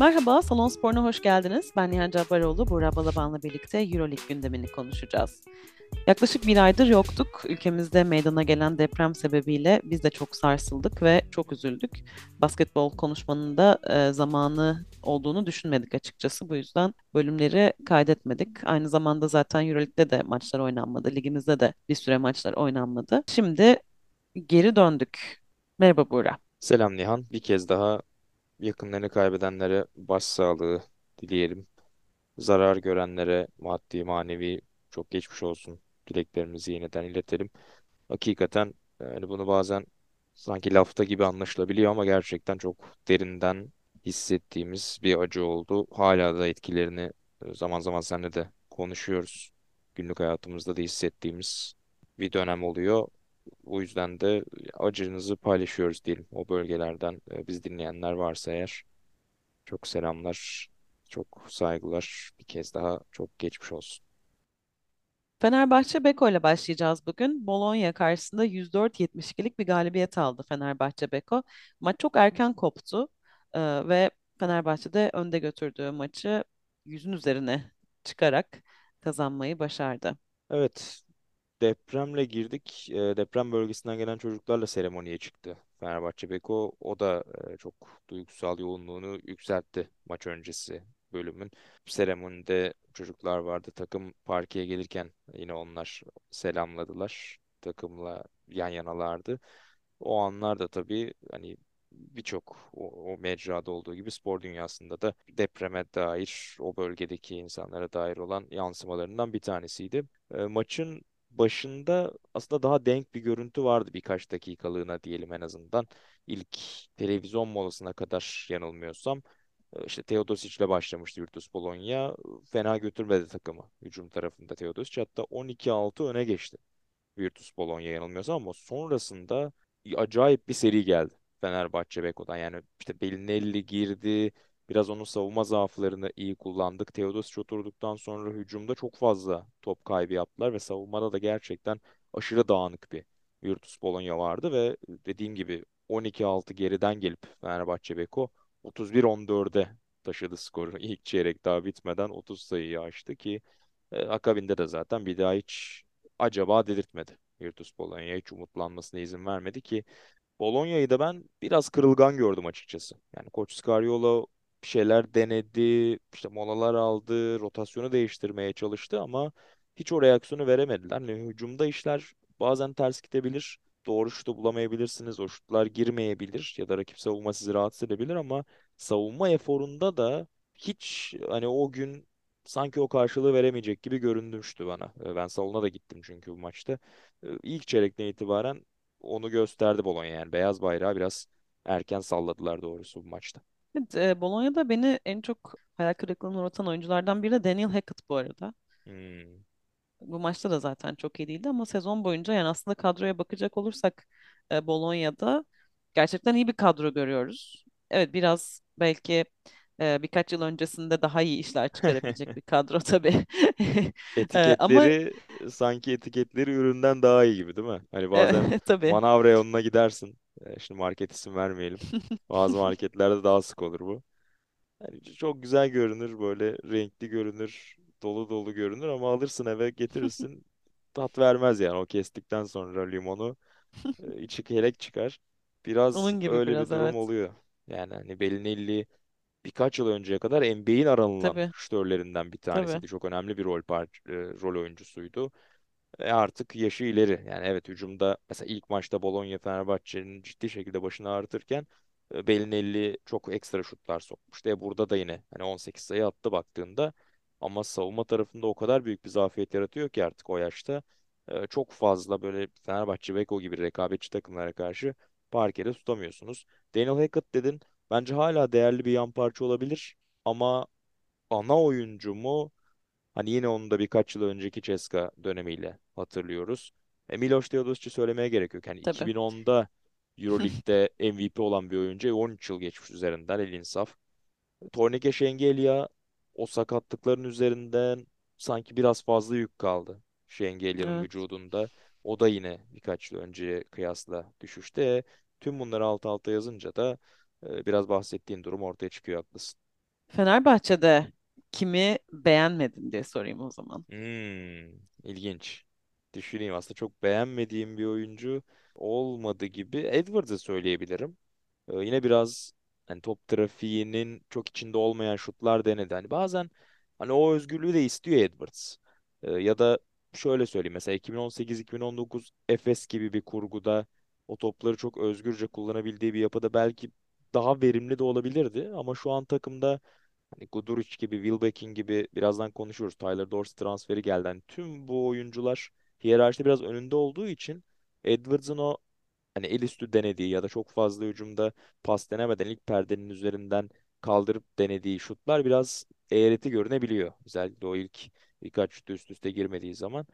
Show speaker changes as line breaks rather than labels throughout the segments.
Merhaba, Salon Spor'una hoş geldiniz. Ben Nihan Cabbaroğlu, Buğra Balaban'la birlikte Euroleague gündemini konuşacağız. Yaklaşık bir aydır yoktuk. Ülkemizde meydana gelen deprem sebebiyle biz de çok sarsıldık ve çok üzüldük. Basketbol konuşmanın da e, zamanı olduğunu düşünmedik açıkçası. Bu yüzden bölümleri kaydetmedik. Aynı zamanda zaten Euroleague'de de maçlar oynanmadı. Ligimizde de bir süre maçlar oynanmadı. Şimdi geri döndük. Merhaba Buğra.
Selam Nihan. Bir kez daha yakınlarını kaybedenlere başsağlığı dileyelim. Zarar görenlere maddi manevi çok geçmiş olsun dileklerimizi yeniden iletelim. Hakikaten yani bunu bazen sanki lafta gibi anlaşılabiliyor ama gerçekten çok derinden hissettiğimiz bir acı oldu. Hala da etkilerini e, zaman zaman seninle de konuşuyoruz. Günlük hayatımızda da hissettiğimiz bir dönem oluyor. O yüzden de acınızı paylaşıyoruz diyelim o bölgelerden e, biz dinleyenler varsa eğer. Çok selamlar, çok saygılar. Bir kez daha çok geçmiş olsun.
Fenerbahçe Beko ile başlayacağız bugün. Bologna karşısında 104-72'lik bir galibiyet aldı Fenerbahçe Beko. Maç çok erken koptu e, ve Fenerbahçe de önde götürdüğü maçı yüzün üzerine çıkarak kazanmayı başardı.
Evet, depremle girdik. E, deprem bölgesinden gelen çocuklarla seremoniye çıktı. Fenerbahçe Beko o da e, çok duygusal yoğunluğunu yükseltti maç öncesi bölümün. Seremonide çocuklar vardı. Takım parkeye gelirken yine onlar selamladılar. Takımla yan yanalardı. O anlar da tabii hani birçok o, o mecrada olduğu gibi spor dünyasında da depreme dair o bölgedeki insanlara dair olan yansımalarından bir tanesiydi. E, maçın başında aslında daha denk bir görüntü vardı birkaç dakikalığına diyelim en azından. İlk televizyon molasına kadar yanılmıyorsam e, işte Teodosic ile başlamıştı Virtus Bologna. Fena götürmedi takımı hücum tarafında Teodosic. Hatta 12-6 öne geçti Virtus Bologna yanılmıyorsam ama sonrasında acayip bir seri geldi Fenerbahçe Beko'dan. Yani işte Belinelli girdi. Biraz onun savunma zaaflarını iyi kullandık. Teodosic oturduktan sonra hücumda çok fazla top kaybı yaptılar ve savunmada da gerçekten aşırı dağınık bir Virtus Bologna vardı ve dediğim gibi 12-6 geriden gelip Fenerbahçe Beko 31-14'e taşıdı skoru. İlk çeyrek daha bitmeden 30 sayıyı aştı ki e, akabinde de zaten bir daha hiç acaba dedirtmedi. Virtus Bologna hiç umutlanmasına izin vermedi ki Bologna'yı da ben biraz kırılgan gördüm açıkçası. Yani Koç Scariolo bir şeyler denedi, işte molalar aldı, rotasyonu değiştirmeye çalıştı ama hiç o reaksiyonu veremediler. Yani hücumda işler bazen ters gidebilir. Doğru şutu bulamayabilirsiniz. O şutlar girmeyebilir ya da rakip savunma sizi rahatsız edebilir ama savunma eforunda da hiç hani o gün sanki o karşılığı veremeyecek gibi görünmüştü bana. Ben salona da gittim çünkü bu maçta. Ee, İlk çeyrekten itibaren onu gösterdi Bologna yani. Beyaz bayrağı biraz erken salladılar doğrusu bu maçta.
Evet, e, Bologna'da beni en çok hayal kırıklığına uğratan oyunculardan biri de Daniel Hackett bu arada.
Hmm.
Bu maçta da zaten çok iyi değildi ama sezon boyunca yani aslında kadroya bakacak olursak e, Bolonya'da gerçekten iyi bir kadro görüyoruz. Evet biraz belki e, birkaç yıl öncesinde daha iyi işler çıkarabilecek bir kadro tabii. E, ama
Etiketleri sanki etiketleri üründen daha iyi gibi değil mi? Hani bazen
e, tabii
manav reyonuna gidersin. E, Şimdi market isim vermeyelim. Bazı marketlerde daha sık olur bu. Yani çok güzel görünür, böyle renkli görünür, dolu dolu görünür ama alırsın eve getirirsin tat vermez yani o kestikten sonra limonu e, içi kelek çıkar. Biraz
onun gibi
öyle bir
biraz
durum
evet.
oluyor. Yani hani Belinelli birkaç yıl önceye kadar NBA'in aranılan
Tabii
şütörlerinden bir
tabii.
tanesiydi. Çok önemli bir rol par e, rol oyuncusuydu. E artık yaşı ileri. Yani evet hücumda mesela ilk maçta Bologna Fenerbahçe'nin ciddi şekilde başını ağrıtırken e, Belinelli çok ekstra şutlar sokmuştu. E burada da yine hani 18 sayı attı baktığında ama savunma tarafında o kadar büyük bir zafiyet yaratıyor ki artık o yaşta e, çok fazla böyle Fenerbahçe, Beko gibi rekabetçi takımlara karşı parkede tutamıyorsunuz. Daniel Hackett dedin. Bence hala değerli bir yan parça olabilir ama ana oyuncu mu? Hani yine onu da birkaç yıl önceki Ceska dönemiyle hatırlıyoruz. E, Miloš Teodosic'i söylemeye gerek yok. Hani
Tabii.
2010'da Euroleague'de MVP olan bir oyuncu e, 13 yıl geçmiş üzerinden el insaf. Tornike Şengelya o sakatlıkların üzerinden sanki biraz fazla yük kaldı Şengelya'nın
Evet.
vücudunda. O da yine birkaç yıl önceye kıyasla düşüşte. E, tüm bunları alt alta yazınca da e, biraz bahsettiğin durum ortaya çıkıyor haklısın.
Fenerbahçe'de kimi beğenmedin diye sorayım o zaman.
Hmm, ilginç. Düşüneyim aslında çok beğenmediğim bir oyuncu olmadı gibi. Edwards'ı söyleyebilirim. Ee, yine biraz hani top trafiğinin çok içinde olmayan şutlar denedi. Hani bazen hani o özgürlüğü de istiyor Edwards. Ee, ya da şöyle söyleyeyim mesela 2018-2019 Efes gibi bir kurguda o topları çok özgürce kullanabildiği bir yapıda belki daha verimli de olabilirdi. Ama şu an takımda Hani Guduric gibi, Wilbekin gibi birazdan konuşuruz. Tyler Dorsey transferi geldi. Hani tüm bu oyuncular hiyerarşide biraz önünde olduğu için Edwards'ın o hani el üstü denediği ya da çok fazla hücumda pas denemeden ilk perdenin üzerinden kaldırıp denediği şutlar biraz eğreti görünebiliyor. Özellikle o ilk birkaç şut üst üste girmediği zaman.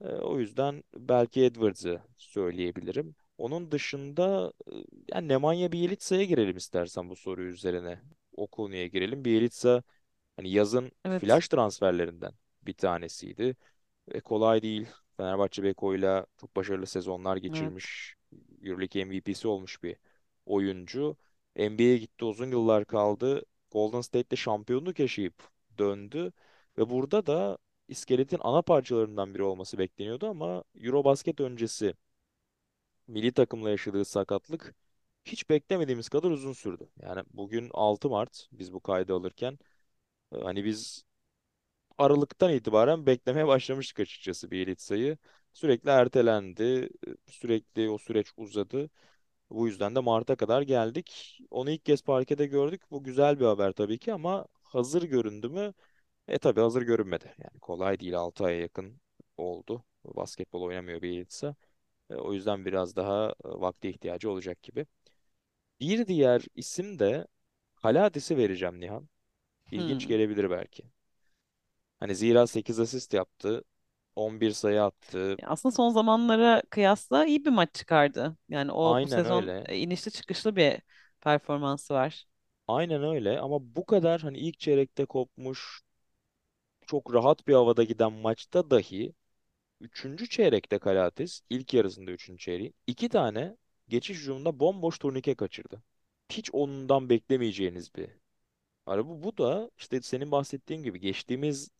Ee, o yüzden belki Edwards'ı söyleyebilirim. Onun dışında e, yani Nemanja Bjelitsa'ya girelim istersen bu soru üzerine. O konuya girelim. Bjelitsa hani yazın
Evet,
flash transferlerinden bir tanesiydi. Ve kolay değil. Fenerbahçe Beko'yla çok başarılı sezonlar
evet.
geçirmiş. EuroLeague MVP'si olmuş bir oyuncu. NBA'ye gitti uzun yıllar kaldı. Golden State'te şampiyonluk yaşayıp döndü. Ve burada da iskeletin ana parçalarından biri olması bekleniyordu ama Eurobasket öncesi milli takımla yaşadığı sakatlık hiç beklemediğimiz kadar uzun sürdü. Yani bugün 6 Mart biz bu kaydı alırken e, hani biz Aralık'tan itibaren beklemeye başlamıştık açıkçası Bielitsa'yı. Sürekli ertelendi, e, sürekli o süreç uzadı. Bu yüzden de Mart'a kadar geldik. Onu ilk kez parkede gördük. Bu güzel bir haber tabii ki ama hazır göründü mü? E tabii hazır görünmedi. Yani kolay değil 6 aya yakın oldu. Basketbol oynamıyor Bielitsa. E, o yüzden biraz daha vakti ihtiyacı olacak gibi. Bir diğer isim de Haladis'i vereceğim Nihan. İlginç
Hmm.
gelebilir belki. Hani zira 8 asist yaptı. 11 sayı attı.
Ya Aslında son zamanlara kıyasla iyi bir maç çıkardı. Yani o bu
Aynen
sezon
öyle.
e, inişli çıkışlı bir performansı var.
Aynen öyle ama bu kadar hani ilk çeyrekte kopmuş çok rahat bir havada giden maçta dahi üçüncü çeyrekte Kalates ilk yarısında üçüncü çeyreğin iki tane geçiş hücumunda bomboş turnike kaçırdı. Hiç ondan beklemeyeceğiniz bir. Hani bu, bu da işte senin bahsettiğin gibi geçtiğimiz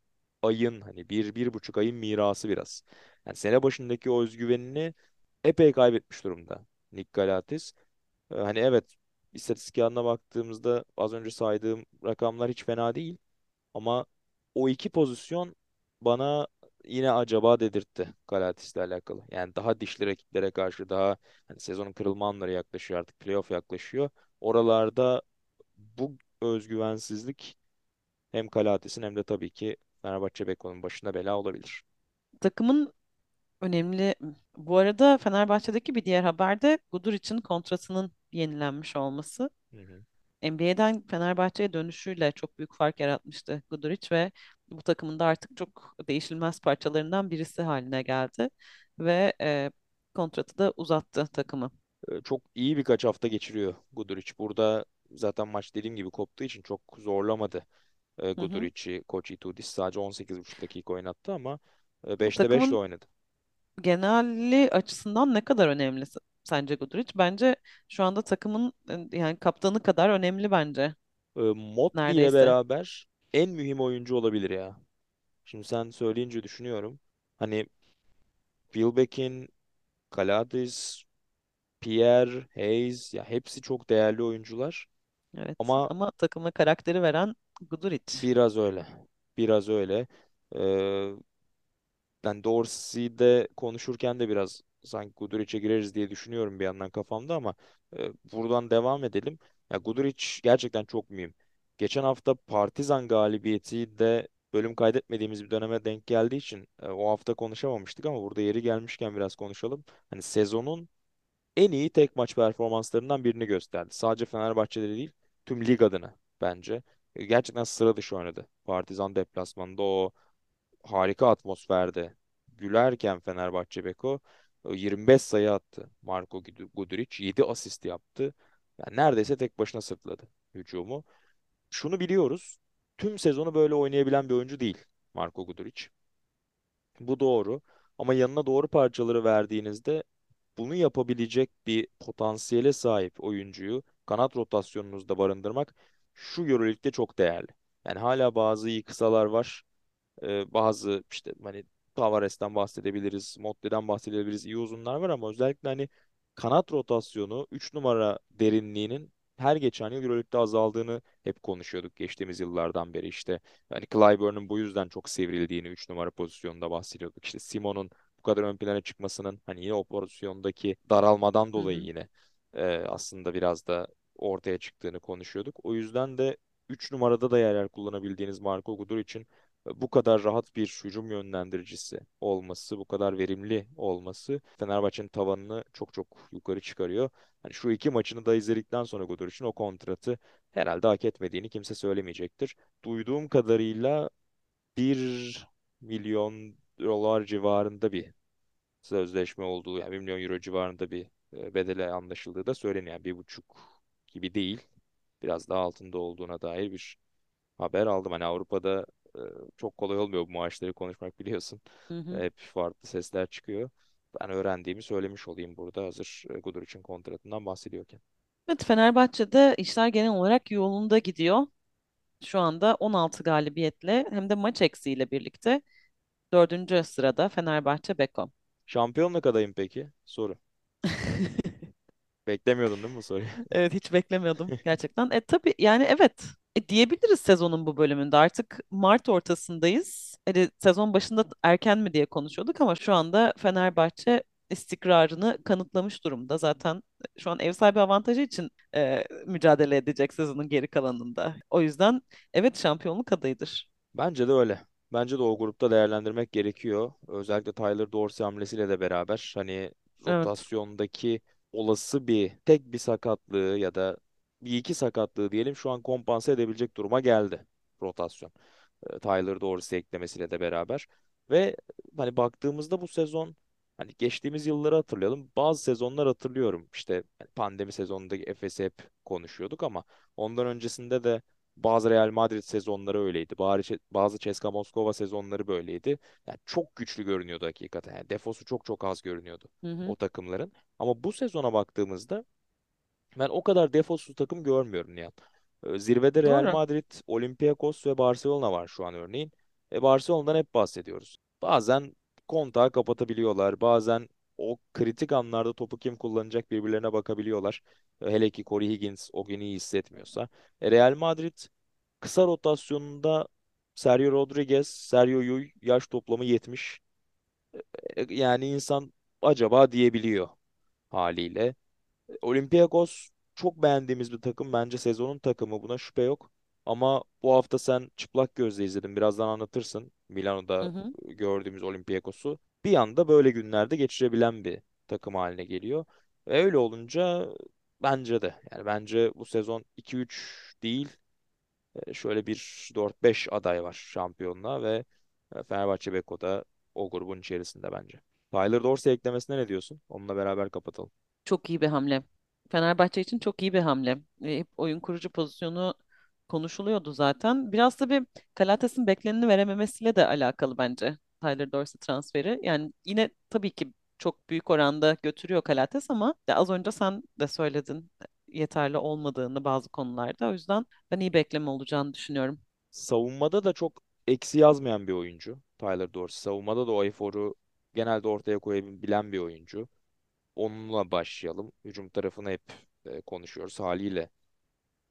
ayın hani bir, bir buçuk ayın mirası biraz. Yani sene başındaki o özgüvenini epey kaybetmiş durumda Nick Galatis. Ee, Hani evet istatistik yanına baktığımızda az önce saydığım rakamlar hiç fena değil. Ama o iki pozisyon bana yine acaba dedirtti Galatas'la alakalı. Yani daha dişli rakiplere karşı daha hani sezonun kırılma anları yaklaşıyor artık playoff yaklaşıyor. Oralarda bu özgüvensizlik hem Galatas'ın hem de tabii ki Fenerbahçe Beko'nun başına bela olabilir.
Takımın önemli. Bu arada Fenerbahçe'deki bir diğer haber de Guduric'in kontratının yenilenmiş olması.
Hı hı.
NBA'den Fenerbahçe'ye dönüşüyle çok büyük fark yaratmıştı Guduric ve bu takımın da artık çok değişilmez parçalarından birisi haline geldi ve e, kontratı da uzattı takımı.
Ee, Çok iyi birkaç hafta geçiriyor Guduric. Burada zaten maç dediğim gibi koptuğu için çok zorlamadı e. Guduric'i Koç Itudis sadece 18,5 dakika oynattı ama e,
Bu
5'te 5'le
takımın
oynadı.
geneli açısından ne kadar önemli sence Guduric? Bence şu anda takımın e, yani kaptanı kadar önemli bence
E, Motley ile
neredeyse.
beraber en mühim oyuncu olabilir ya. Şimdi sen söyleyince düşünüyorum. Hani Wilbekin, Kaladis, Pierre, Hayes ya hepsi çok değerli oyuncular
Evet
ama
ama takıma karakteri veren Guduric.
biraz öyle. Biraz öyle. Ee, ben Dorsey'de konuşurken de biraz sanki Guduric'e gireriz diye düşünüyorum bir yandan kafamda ama e, buradan devam edelim. Ya Guduric gerçekten çok mühim. Geçen hafta Partizan galibiyeti de bölüm kaydetmediğimiz bir döneme denk geldiği için e, o hafta konuşamamıştık ama burada yeri gelmişken biraz konuşalım. Hani sezonun en iyi tek maç performanslarından birini gösterdi. Sadece Fenerbahçe'de değil, tüm lig adına bence. E, Gerçekten sıra dışı oynadı. Partizan deplasmanında o harika atmosferde gülerken Fenerbahçe Beko 25 sayı attı. Gudu- Guduric 7 asist yaptı. Yani neredeyse tek başına sırtladı hücumu. Şunu biliyoruz. Tüm sezonu böyle oynayabilen bir oyuncu değil Marko Guduric. Bu doğru. Ama yanına doğru parçaları verdiğinizde bunu yapabilecek bir potansiyele sahip oyuncuyu kanat rotasyonunuzda barındırmak şu EuroLeague'de çok değerli. Yani hala bazı iyi kısalar var. Ee, bazı işte hani Tavares'ten bahsedebiliriz, Motte'den bahsedebiliriz. iyi uzunlar var ama özellikle hani kanat rotasyonu 3 numara derinliğinin her geçen yıl Euroleague'de azaldığını hep konuşuyorduk geçtiğimiz yıllardan beri işte. Hani Clyburn'un bu yüzden çok sivrildiğini 3 numara pozisyonunda bahsediyorduk. İşte Simon'un bu kadar ön plana çıkmasının hani yine o pozisyondaki daralmadan dolayı
hı.
yine e, aslında biraz da ortaya çıktığını konuşuyorduk. O yüzden de 3 numarada da yer yer kullanabildiğiniz Marco Gudur için bu kadar rahat bir hücum yönlendiricisi olması, bu kadar verimli olması Fenerbahçe'nin tavanını çok çok yukarı çıkarıyor. Hani şu iki maçını da izledikten sonra Godur için o kontratı herhalde hak etmediğini kimse söylemeyecektir. Duyduğum kadarıyla bir milyon dolar civarında bir sözleşme olduğu, yani 1 milyon euro civarında bir e, bedele anlaşıldığı da söyleniyor. Yani bir buçuk gibi değil, biraz daha altında olduğuna dair bir haber aldım. Hani Avrupa'da e, çok kolay olmuyor bu maaşları konuşmak biliyorsun.
Hı hı.
hep farklı sesler çıkıyor. Ben öğrendiğimi söylemiş olayım burada hazır e, Gudur için kontratından bahsediyorken.
Evet, Fenerbahçe'de işler genel olarak yolunda gidiyor. Şu anda 16 galibiyetle hem de maç eksiğiyle birlikte dördüncü sırada Fenerbahçe Beko.
Şampiyonluk adayım peki? Soru. Beklemiyordun değil mi bu soruyu?
Evet hiç beklemiyordum gerçekten. E tabii yani evet e, diyebiliriz sezonun bu bölümünde artık Mart ortasındayız. Hani sezon başında erken mi diye konuşuyorduk ama şu anda Fenerbahçe istikrarını kanıtlamış durumda. Zaten şu an ev sahibi avantajı için e, mücadele edecek sezonun geri kalanında. O yüzden evet şampiyonluk adayıdır.
Bence de öyle. Bence de o grupta değerlendirmek gerekiyor. Özellikle Tyler Dorsey hamlesiyle de beraber hani
Evet.
rotasyondaki olası bir tek bir sakatlığı ya da bir iki sakatlığı diyelim şu an kompanse edebilecek duruma geldi rotasyon. E, Tyler Dorsey eklemesiyle de beraber. Ve hani baktığımızda bu sezon hani geçtiğimiz yılları hatırlayalım. Bazı sezonlar hatırlıyorum. İşte hani pandemi sezonundaki Efes'i hep konuşuyorduk ama ondan öncesinde de bazı Real Madrid sezonları öyleydi. Bazı, bazı CSKA Moskova sezonları böyleydi. Yani çok güçlü görünüyordu hakikaten. Yani defosu çok çok az görünüyordu
Hı hı.
o takımların. Ama bu sezona baktığımızda ben o kadar defosuz takım görmüyorum Nihat. Ee, Zirvede Real
Doğru.
Madrid, Olympiakos ve Barcelona var şu an örneğin. E Barcelona'dan hep bahsediyoruz. Bazen kontağı kapatabiliyorlar. Bazen o kritik anlarda topu kim kullanacak birbirlerine bakabiliyorlar. E, Hele ki Corey Higgins o gün iyi hissetmiyorsa. E, Real Madrid kısa rotasyonunda Sergio Rodriguez, Sergio Llull yaş toplamı 70. E, Yani insan acaba diyebiliyor haliyle. Olympiakos çok beğendiğimiz bir takım. Bence sezonun takımı buna şüphe yok. Ama bu hafta sen çıplak gözle izledin. Birazdan anlatırsın.
Hı
Milano'da
hı.
gördüğümüz Olympiakos'u. Bir anda böyle günlerde geçirebilen bir takım haline geliyor. Ve öyle olunca bence de yani bence bu sezon 2-3 değil e, şöyle bir 4-5 aday var şampiyonluğa ve e, Fenerbahçe Beko da o grubun içerisinde bence. Tyler Dorsey eklemesine ne diyorsun? Onunla beraber kapatalım.
Çok iyi bir hamle. Fenerbahçe için çok iyi bir hamle. E, hep oyun kurucu pozisyonu konuşuluyordu zaten. Biraz tabii Kalates'in bekleneni verememesiyle de alakalı bence Tyler Dorsey transferi. Yani yine tabii ki çok büyük oranda götürüyor Kalates ama ya az önce sen de söyledin yeterli olmadığını bazı konularda. O yüzden ben iyi bekleme olacağını düşünüyorum.
Savunmada da çok eksi yazmayan bir oyuncu. Tyler Dorsey. Savunmada da o eforu genelde ortaya koyabilen bir oyuncu. Onunla başlayalım. Hücum tarafını hep e, konuşuyoruz. Haliyle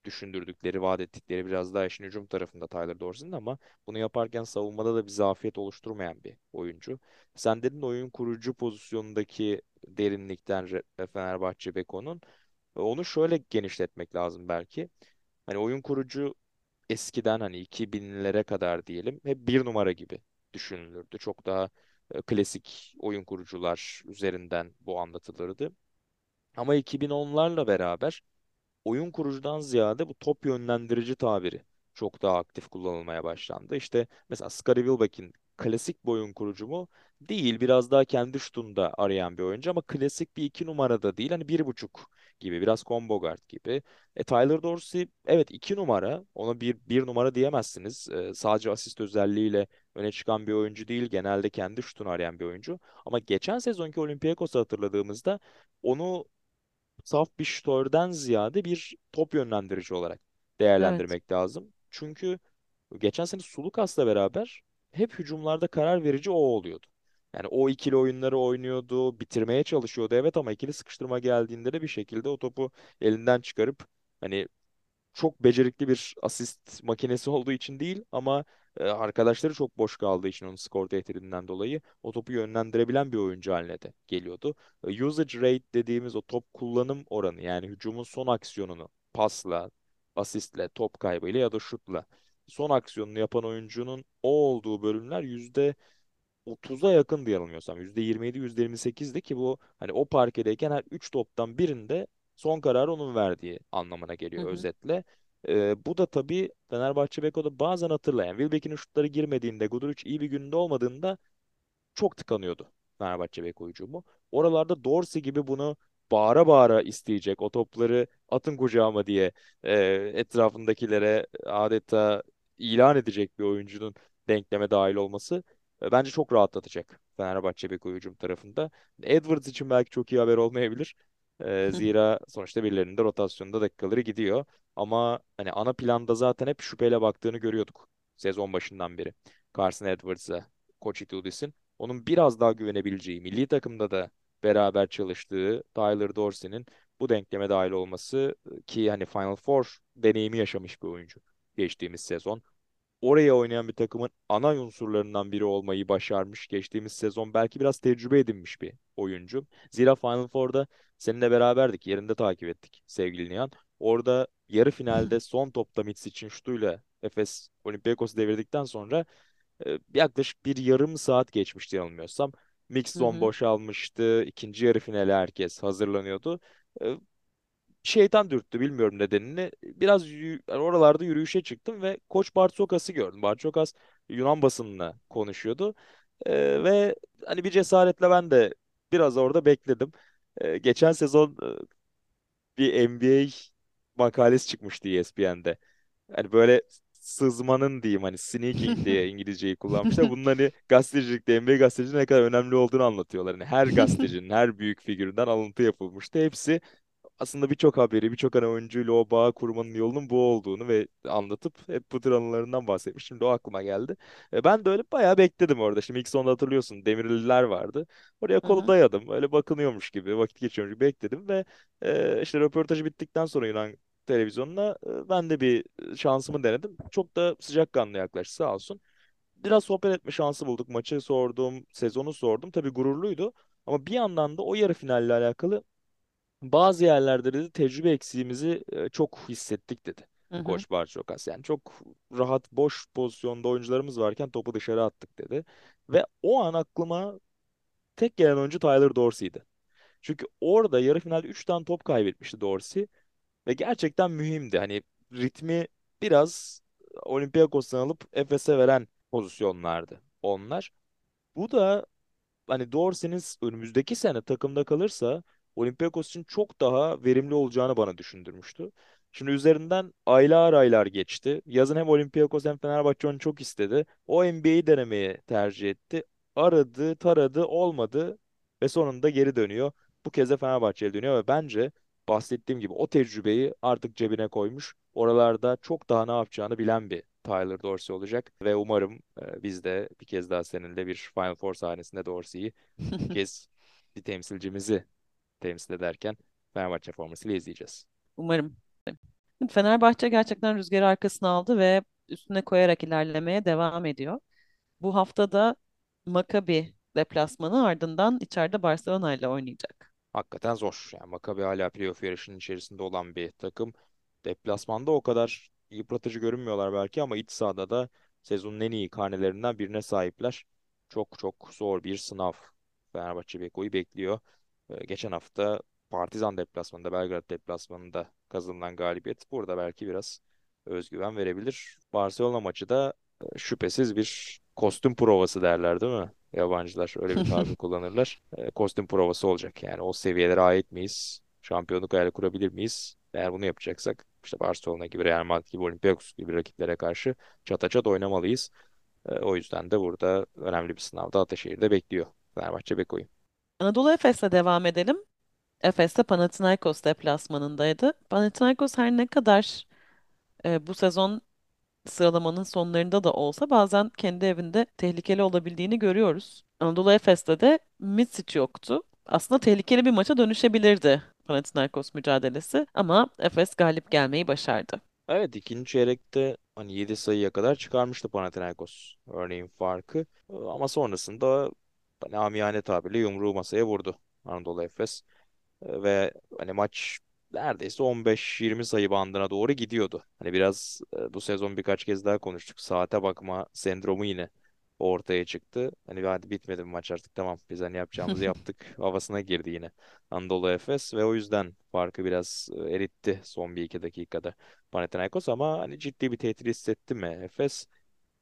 düşündürdükleri, vaat ettikleri biraz daha işin hücum tarafında Tyler Dorsey'nin ama bunu yaparken savunmada da bir zafiyet oluşturmayan bir oyuncu. Sen dedin oyun kurucu pozisyonundaki derinlikten Re- Fenerbahçe Beko'nun. Onu şöyle genişletmek lazım belki. Hani oyun kurucu eskiden hani 2000'lere kadar diyelim hep bir numara gibi düşünülürdü. Çok daha e, klasik oyun kurucular üzerinden bu anlatılırdı. Ama 2010'larla beraber oyun kurucudan ziyade bu top yönlendirici tabiri çok daha aktif kullanılmaya başlandı. İşte mesela Scottie Wilbeck'in klasik bir oyun kurucu mu? Değil. Biraz daha kendi şutunda arayan bir oyuncu ama klasik bir iki numarada değil. Hani bir buçuk gibi. Biraz combo guard gibi. E, Tyler Dorsey evet iki numara. Ona bir, bir numara diyemezsiniz. E, sadece asist özelliğiyle öne çıkan bir oyuncu değil. Genelde kendi şutunu arayan bir oyuncu. Ama geçen sezonki Olympiakos'u hatırladığımızda onu saf bir şutörden ziyade bir top yönlendirici olarak
Evet.
değerlendirmek lazım. Çünkü Geçen sene Sulukas'la beraber hep hücumlarda karar verici o oluyordu. Yani o ikili oyunları oynuyordu, bitirmeye çalışıyordu evet ama ikili sıkıştırma geldiğinde de bir şekilde o topu elinden çıkarıp hani çok becerikli bir asist makinesi olduğu için değil ama e, arkadaşları çok boş kaldığı için onun skor tehdidinden dolayı o topu yönlendirebilen bir oyuncu haline de geliyordu. E, Usage rate dediğimiz o top kullanım oranı yani hücumun son aksiyonunu pasla, asistle, top kaybıyla ya da şutla son aksiyonunu yapan oyuncunun o olduğu bölümler yüzde 30'a yakın diye yanılmıyorsam. %27, %28'di ki bu hani o parkedeyken her 3 toptan birinde son kararı onun verdiği anlamına
Hı
geliyor
hı.
özetle. Ee, bu da tabii Fenerbahçe Beko'da bazen hatırlayan. Wilbeck'in şutları girmediğinde, Guduric iyi bir gününde olmadığında çok tıkanıyordu Fenerbahçe bek hücumu. Oralarda Dorsey gibi bunu bağıra bağıra isteyecek, o topları atın kucağıma diye e, etrafındakilere adeta ilan edecek bir oyuncunun denkleme dahil olması e, bence çok rahatlatacak Fenerbahçe bek hücum tarafında. Edwards için belki çok iyi haber olmayabilir. E, zira sonuçta birilerinin de rotasyonda dakikaları gidiyor. Ama hani ana planda zaten hep şüpheyle baktığını görüyorduk sezon başından beri. Carson Edwards'a, Koç Itudis'in onun biraz daha güvenebileceği, milli takımda da beraber çalıştığı Tyler Dorsey'nin bu denkleme dahil olması ki hani Final Four deneyimi yaşamış bir oyuncu geçtiğimiz sezon. Oraya oynayan bir takımın ana unsurlarından biri olmayı başarmış. Geçtiğimiz sezon belki biraz tecrübe edinmiş bir oyuncu. Zira Final Four'da seninle beraberdik, yerinde takip ettik sevgili Nihan. Orada yarı finalde son topta Mitsic'in şutuyla Efes Olympiakos'u devirdikten sonra e, yaklaşık bir yarım saat geçmişti yanılmıyorsam. Mix zone boşalmıştı. İkinci yarı finale herkes hazırlanıyordu. E, Şeytan dürttü bilmiyorum nedenini. Biraz yü- yani oralarda yürüyüşe çıktım ve Koç Bartokas'ı gördüm. Bartokas Yunan basınına konuşuyordu. E, ve hani bir cesaretle ben de biraz orada bekledim. E, geçen sezon e, bir NBA makalesi çıkmıştı ESPN'de. Hani böyle sızmanın diyeyim hani sneaking diye İngilizceyi kullanmışlar. Bunun hani gazetecilikte NBA gazeteciliği ne kadar önemli olduğunu anlatıyorlar. Hani her gazetecinin, her büyük figüründen alıntı yapılmıştı. Hepsi aslında birçok haberi, birçok hani oyuncuyla o bağ kurmanın yolunun bu olduğunu ve anlatıp hep bu tür anılarından bahsetmiş. Şimdi o aklıma geldi. E, ben de öyle bayağı bekledim orada. Şimdi ilk sonunda hatırlıyorsun Demirliler vardı. Oraya kolu dayadım. Öyle bakınıyormuş gibi, vakit geçiyormuş gibi bekledim ve e, işte röportajı bittikten sonra Yunan televizyonuna e, ben de bir şansımı denedim. Çok da sıcakkanlı yaklaştı sağ olsun. Biraz sohbet etme şansı bulduk. Maçı sordum, sezonu sordum. Tabii gururluydu. Ama bir yandan da o yarı finalle alakalı bazı yerlerde dedi tecrübe eksiğimizi e, çok hissettik dedi.
Hı hı.
Koç Barçokas. Yani çok rahat boş pozisyonda oyuncularımız varken topu dışarı attık dedi. Ve o an aklıma tek gelen oyuncu Tyler Dorsey'di. Çünkü orada yarı finalde 3 tane top kaybetmişti Dorsey ve gerçekten mühimdi. Hani ritmi biraz Olympiakos'tan alıp Efes'e veren pozisyonlardı onlar. Bu da hani Dorsey'nin önümüzdeki sene takımda kalırsa Olympiakos için çok daha verimli olacağını bana düşündürmüştü. Şimdi üzerinden aylar aylar geçti. Yazın hem Olympiakos hem Fenerbahçe onu çok istedi. O NBA'yi denemeyi tercih etti. Aradı, taradı, olmadı ve sonunda geri dönüyor. Bu kez de Fenerbahçe'ye dönüyor ve bence bahsettiğim gibi o tecrübeyi artık cebine koymuş. Oralarda çok daha ne yapacağını bilen bir Tyler Dorsey olacak ve umarım e, biz de bir kez daha seninle bir Final Four sahnesinde Dorsey'i bu kez bir temsilcimizi temsil ederken Fenerbahçe formasıyla izleyeceğiz.
Umarım. Fenerbahçe gerçekten rüzgarı arkasına aldı ve üstüne koyarak ilerlemeye devam ediyor. Bu hafta da Maccabi deplasmanı ardından içeride Barcelona ile oynayacak.
Hakikaten zor. Yani Maccabi hala playoff yarışının içerisinde olan bir takım. Deplasmanda o kadar yıpratıcı görünmüyorlar belki ama iç sahada da sezonun en iyi karnelerinden birine sahipler. Çok çok zor bir sınav. Fenerbahçe Beko'yu bekliyor. Ee, geçen hafta Partizan deplasmanında, Belgrad deplasmanında kazanılan galibiyet burada belki biraz özgüven verebilir. Barcelona maçı da e, şüphesiz bir kostüm provası derler değil mi? Yabancılar öyle bir tabir kullanırlar. E, kostüm provası olacak. Yani o seviyelere ait miyiz? Şampiyonluk hayali kurabilir miyiz? Eğer bunu yapacaksak işte Barcelona gibi, Real Madrid gibi, Olympiakos gibi rakiplere karşı çataçat oynamalıyız. E, o yüzden de burada önemli bir sınavda Ataşehir'de bekliyor Fenerbahçe Beko'yu.
Anadolu Efes'le devam edelim. Efes de Panathinaikos deplasmanındaydı. Panathinaikos her ne kadar e, bu sezon sıralamanın sonlarında da olsa bazen kendi evinde tehlikeli olabildiğini görüyoruz. Anadolu Efes'te de Micic yoktu. Aslında tehlikeli bir maça dönüşebilirdi Panathinaikos mücadelesi ama Efes galip gelmeyi başardı.
Evet ikinci çeyrekte hani 7 sayıya kadar çıkarmıştı Panathinaikos örneğin farkı. Ama sonrasında hani amiyane tabirle yumruğu masaya vurdu Anadolu Efes. Ee, Ve hani maç neredeyse 15-20 sayı bandına doğru gidiyordu. Hani biraz e, bu sezon birkaç kez daha konuştuk. Saate bakma sendromu yine ortaya çıktı. Hani hadi bitmedi bu maç artık tamam biz hani yapacağımızı yaptık havasına girdi yine Anadolu Efes ve o yüzden farkı biraz e, eritti son bir iki dakikada Panathinaikos ama hani ciddi bir tehdit hissetti mi Efes?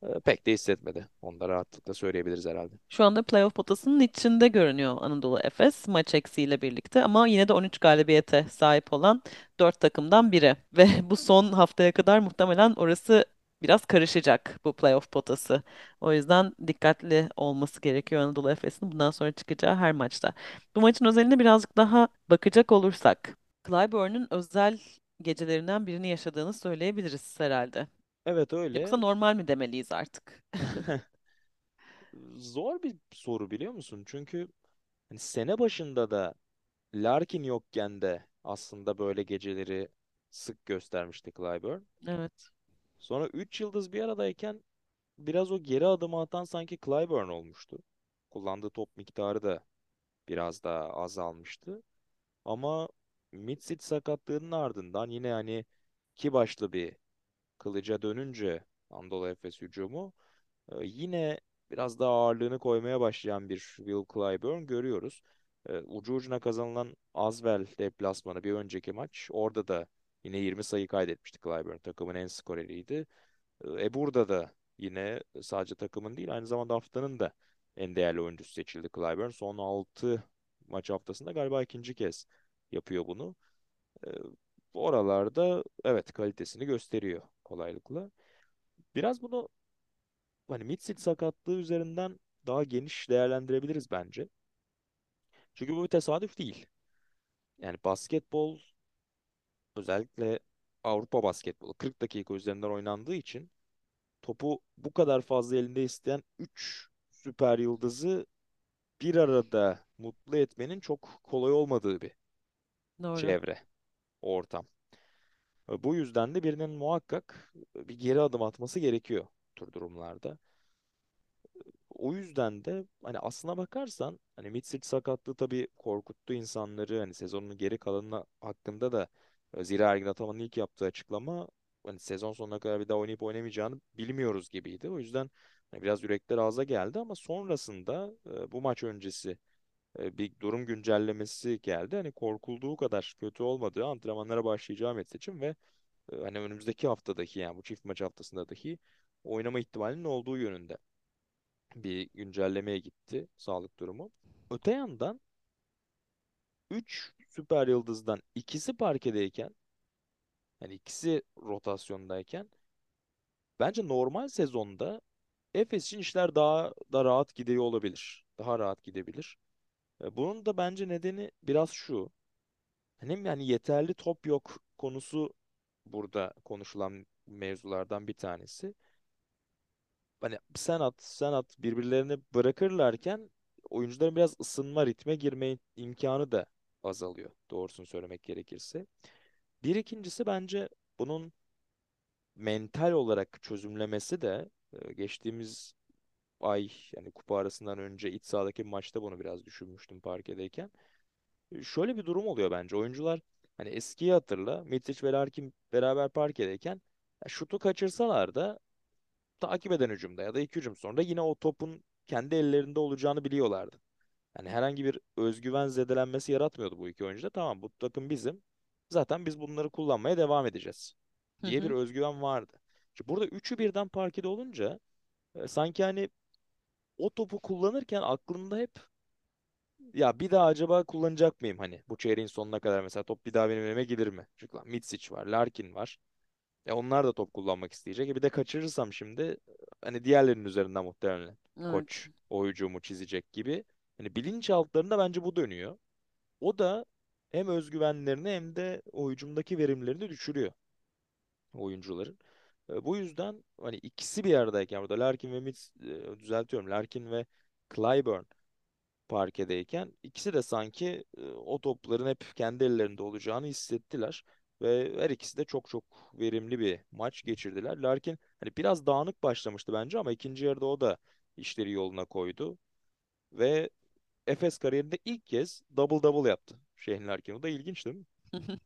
E, pek de hissetmedi. Onu da rahatlıkla söyleyebiliriz herhalde.
Şu anda playoff potasının içinde görünüyor Anadolu Efes maç eksiğiyle birlikte ama yine de 13 galibiyete sahip olan 4 takımdan biri. Ve bu son haftaya kadar muhtemelen orası biraz karışacak bu playoff potası. O yüzden dikkatli olması gerekiyor Anadolu Efes'in bundan sonra çıkacağı her maçta. Bu maçın özeline birazcık daha bakacak olursak, Clyburn'un özel gecelerinden birini yaşadığını söyleyebiliriz herhalde.
Evet
Yoksa
öyle.
normal mi demeliyiz artık?
Zor bir soru biliyor musun? Çünkü hani sene başında da Larkin yokken de aslında böyle geceleri sık göstermişti Clyburn.
Evet,
Sonra 3 yıldız bir aradayken biraz o geri adımı atan sanki Clyburn olmuştu. Kullandığı top miktarı da biraz daha azalmıştı. Ama Mitsic sakatlığının ardından yine hani iki başlı bir kılıca dönünce Anadolu Efes hücumu e, yine biraz daha ağırlığını koymaya başlayan bir Will Clyburn görüyoruz. E, ucu ucuna kazanılan Asvel deplasmanı bir önceki maç. Orada da yine 20 sayı kaydetmişti Clyburn. Takımın en skoreriydi. E, e, burada da yine sadece takımın değil aynı zamanda haftanın da en değerli oyuncusu seçildi Clyburn. Son 6 maç haftasında galiba ikinci kez yapıyor bunu. E, oralarda evet kalitesini gösteriyor kolaylıkla. Biraz bunu hani Mitsic sakatlığı üzerinden daha geniş değerlendirebiliriz bence. Çünkü bu bir tesadüf değil. Yani basketbol özellikle Avrupa basketbolu 40 dakika üzerinden oynandığı için topu bu kadar fazla elinde isteyen 3 süper yıldızı bir arada mutlu etmenin çok kolay olmadığı bir
doğru.
çevre, ortam. Ve Bu yüzden de birinin muhakkak bir geri adım atması gerekiyor tür durumlarda. O yüzden de hani aslına bakarsan hani Mitsic sakatlığı tabii korkuttu insanları. Hani sezonun geri kalanı hakkında da e, zira Ergin Ataman'ın ilk yaptığı açıklama hani sezon sonuna kadar bir daha oynayıp oynamayacağını bilmiyoruz gibiydi. O yüzden hani biraz yürekler ağza geldi ama sonrasında e, bu maç öncesi e, bir durum güncellemesi geldi. Hani korkulduğu kadar kötü olmadığı antrenmanlara başlayacağı Metsic'in ve e, hani önümüzdeki haftadaki yani bu çift maç haftasında dahi oynama ihtimalinin olduğu yönünde bir güncellemeye gitti sağlık durumu. Öte yandan 3 süper yıldızdan ikisi parkedeyken yani ikisi rotasyondayken bence normal sezonda Efes için işler daha da rahat gidiyor olabilir. Daha rahat gidebilir. E, Bunun da bence nedeni biraz şu. Hani yani yeterli top yok konusu burada konuşulan mevzulardan bir tanesi. hani sen at sen at birbirlerini bırakırlarken oyuncuların biraz ısınma ritme girme imkanı da azalıyor doğrusunu söylemek gerekirse. Bir ikincisi bence bunun mental olarak çözümlemesi de e, geçtiğimiz ay yani kupa arasından önce iç sahadaki maçta bunu biraz düşünmüştüm parkedeyken. Şöyle bir durum oluyor bence oyuncular hani eskiyi hatırla Mitic ve Larkin beraber parkedeyken şutu kaçırsalar da takip eden hücumda ya da iki hücum sonra yine o topun kendi ellerinde olacağını biliyorlardı. Yani herhangi bir özgüven zedelenmesi yaratmıyordu bu iki oyuncuda. Tamam bu takım bizim. Zaten biz bunları kullanmaya devam edeceğiz
Hı
diye bir
hı.
özgüven vardı. İşte burada üçü birden parkede olunca e, sanki hani o topu kullanırken aklında hep ya bir daha acaba kullanacak mıyım hani bu çeyreğin sonuna kadar mesela top bir daha benim elime gelir mi? Çünkü lan Mitsic var, Larkin var. Ya onlar da top kullanmak isteyecek. E bir de kaçırırsam şimdi hani diğerlerinin üzerinden muhtemelen
Evet.
koç o hücumu çizecek gibi. Hani bilinçaltlarında bence bu dönüyor. O da hem özgüvenlerini hem de o hücumdaki verimlerini düşürüyor oyuncuların. E, bu yüzden hani ikisi bir aradayken burada Larkin ve Mitch e, düzeltiyorum. Larkin ve Clyburn parkedeyken ikisi de sanki e, o topların hep kendi ellerinde olacağını hissettiler. Ve her ikisi de çok çok verimli bir maç geçirdiler. Larkin hani biraz dağınık başlamıştı bence ama ikinci yarıda o da işleri yoluna koydu. Ve Efes kariyerinde ilk kez double double yaptı Shane Larkin. O da ilginç değil mi?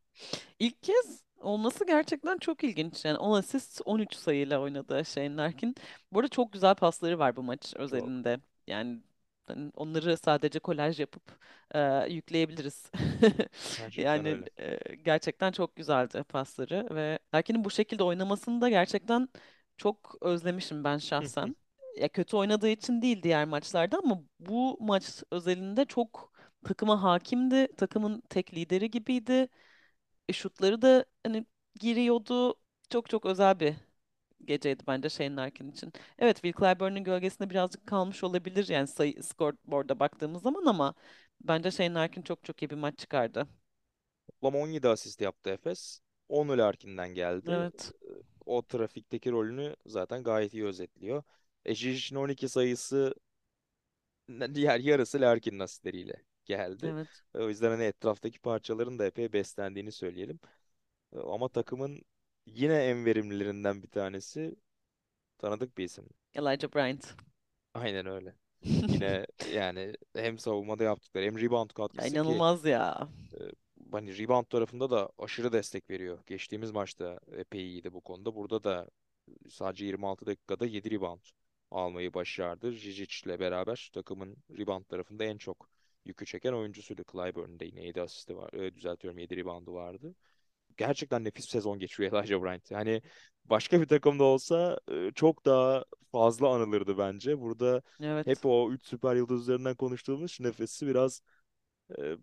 İlk kez olması gerçekten çok ilginç. Yani 10 asist 13 sayıyla oynadı Shane Larkin. Bu arada çok güzel pasları var bu maç özelinde. Yani hani onları sadece kolaj yapıp e, yükleyebiliriz.
Gerçekten
Yani
öyle.
e, gerçekten çok güzeldi pasları ve Larkin'in bu şekilde oynamasını da gerçekten çok özlemişim ben şahsen. Ya kötü oynadığı için değil diğer maçlarda ama bu maç özelinde çok takıma hakimdi. Takımın tek lideri gibiydi. E, şutları da hani giriyordu. Çok çok özel bir geceydi bence Shane Larkin için. Evet Will Clyburn'un gölgesinde birazcık kalmış olabilir yani sayı scoreboard'a baktığımız zaman ama bence Shane Larkin çok çok iyi bir maç çıkardı.
Toplam 17 asist yaptı Efes. 10'u Larkin'den geldi.
Evet,
O trafikteki rolünü zaten gayet iyi özetliyor. Eşic'in 12 sayısı diğer yarısı Larkin'in asistleriyle geldi.
evet.
O yüzden hani etraftaki parçaların da epey beslendiğini söyleyelim. Ama takımın yine en verimlilerinden bir tanesi tanıdık bir isim.
Elijah Bryant.
Aynen öyle. Yine yani hem savunmada yaptıkları hem rebound
Ya
katkısı ki
inanılmaz ya.
e, hani rebound tarafında da aşırı destek veriyor. Geçtiğimiz maçta epey iyiydi bu konuda. Burada da sadece 26 dakikada 7 rebound almayı başardı. Žižić ile beraber takımın rebound tarafında en çok yükü çeken oyuncusuydu. Clyburn'da yine 7 asisti var. E, düzeltiyorum 7 reboundu vardı. Gerçekten nefis sezon geçiriyor Elijah Bryant. Yani başka bir takımda olsa e, çok daha fazla anılırdı bence. Burada
Evet.
hep o 3 süper yıldız üzerinden konuştuğumuz nefesi biraz e,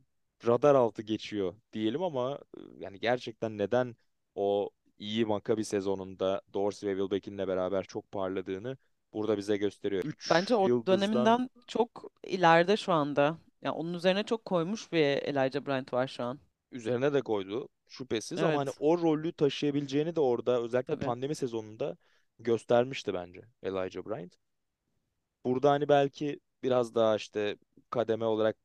radar altı geçiyor diyelim ama e, yani gerçekten neden o iyi Maccabi sezonunda Dorsey ve Wilbekin'le beraber çok parladığını burada bize gösteriyor. 3
Bence o
yıldızdan
döneminden çok ileride şu anda. Ya onun üzerine çok koymuş bir Elijah Bryant var şu an.
üzerine de koydu şüphesiz ama hani
Evet,
o rolü taşıyabileceğini de orada özellikle
tabii.
pandemi sezonunda göstermişti bence Elijah Bryant. Burada hani belki biraz daha işte kademe olarak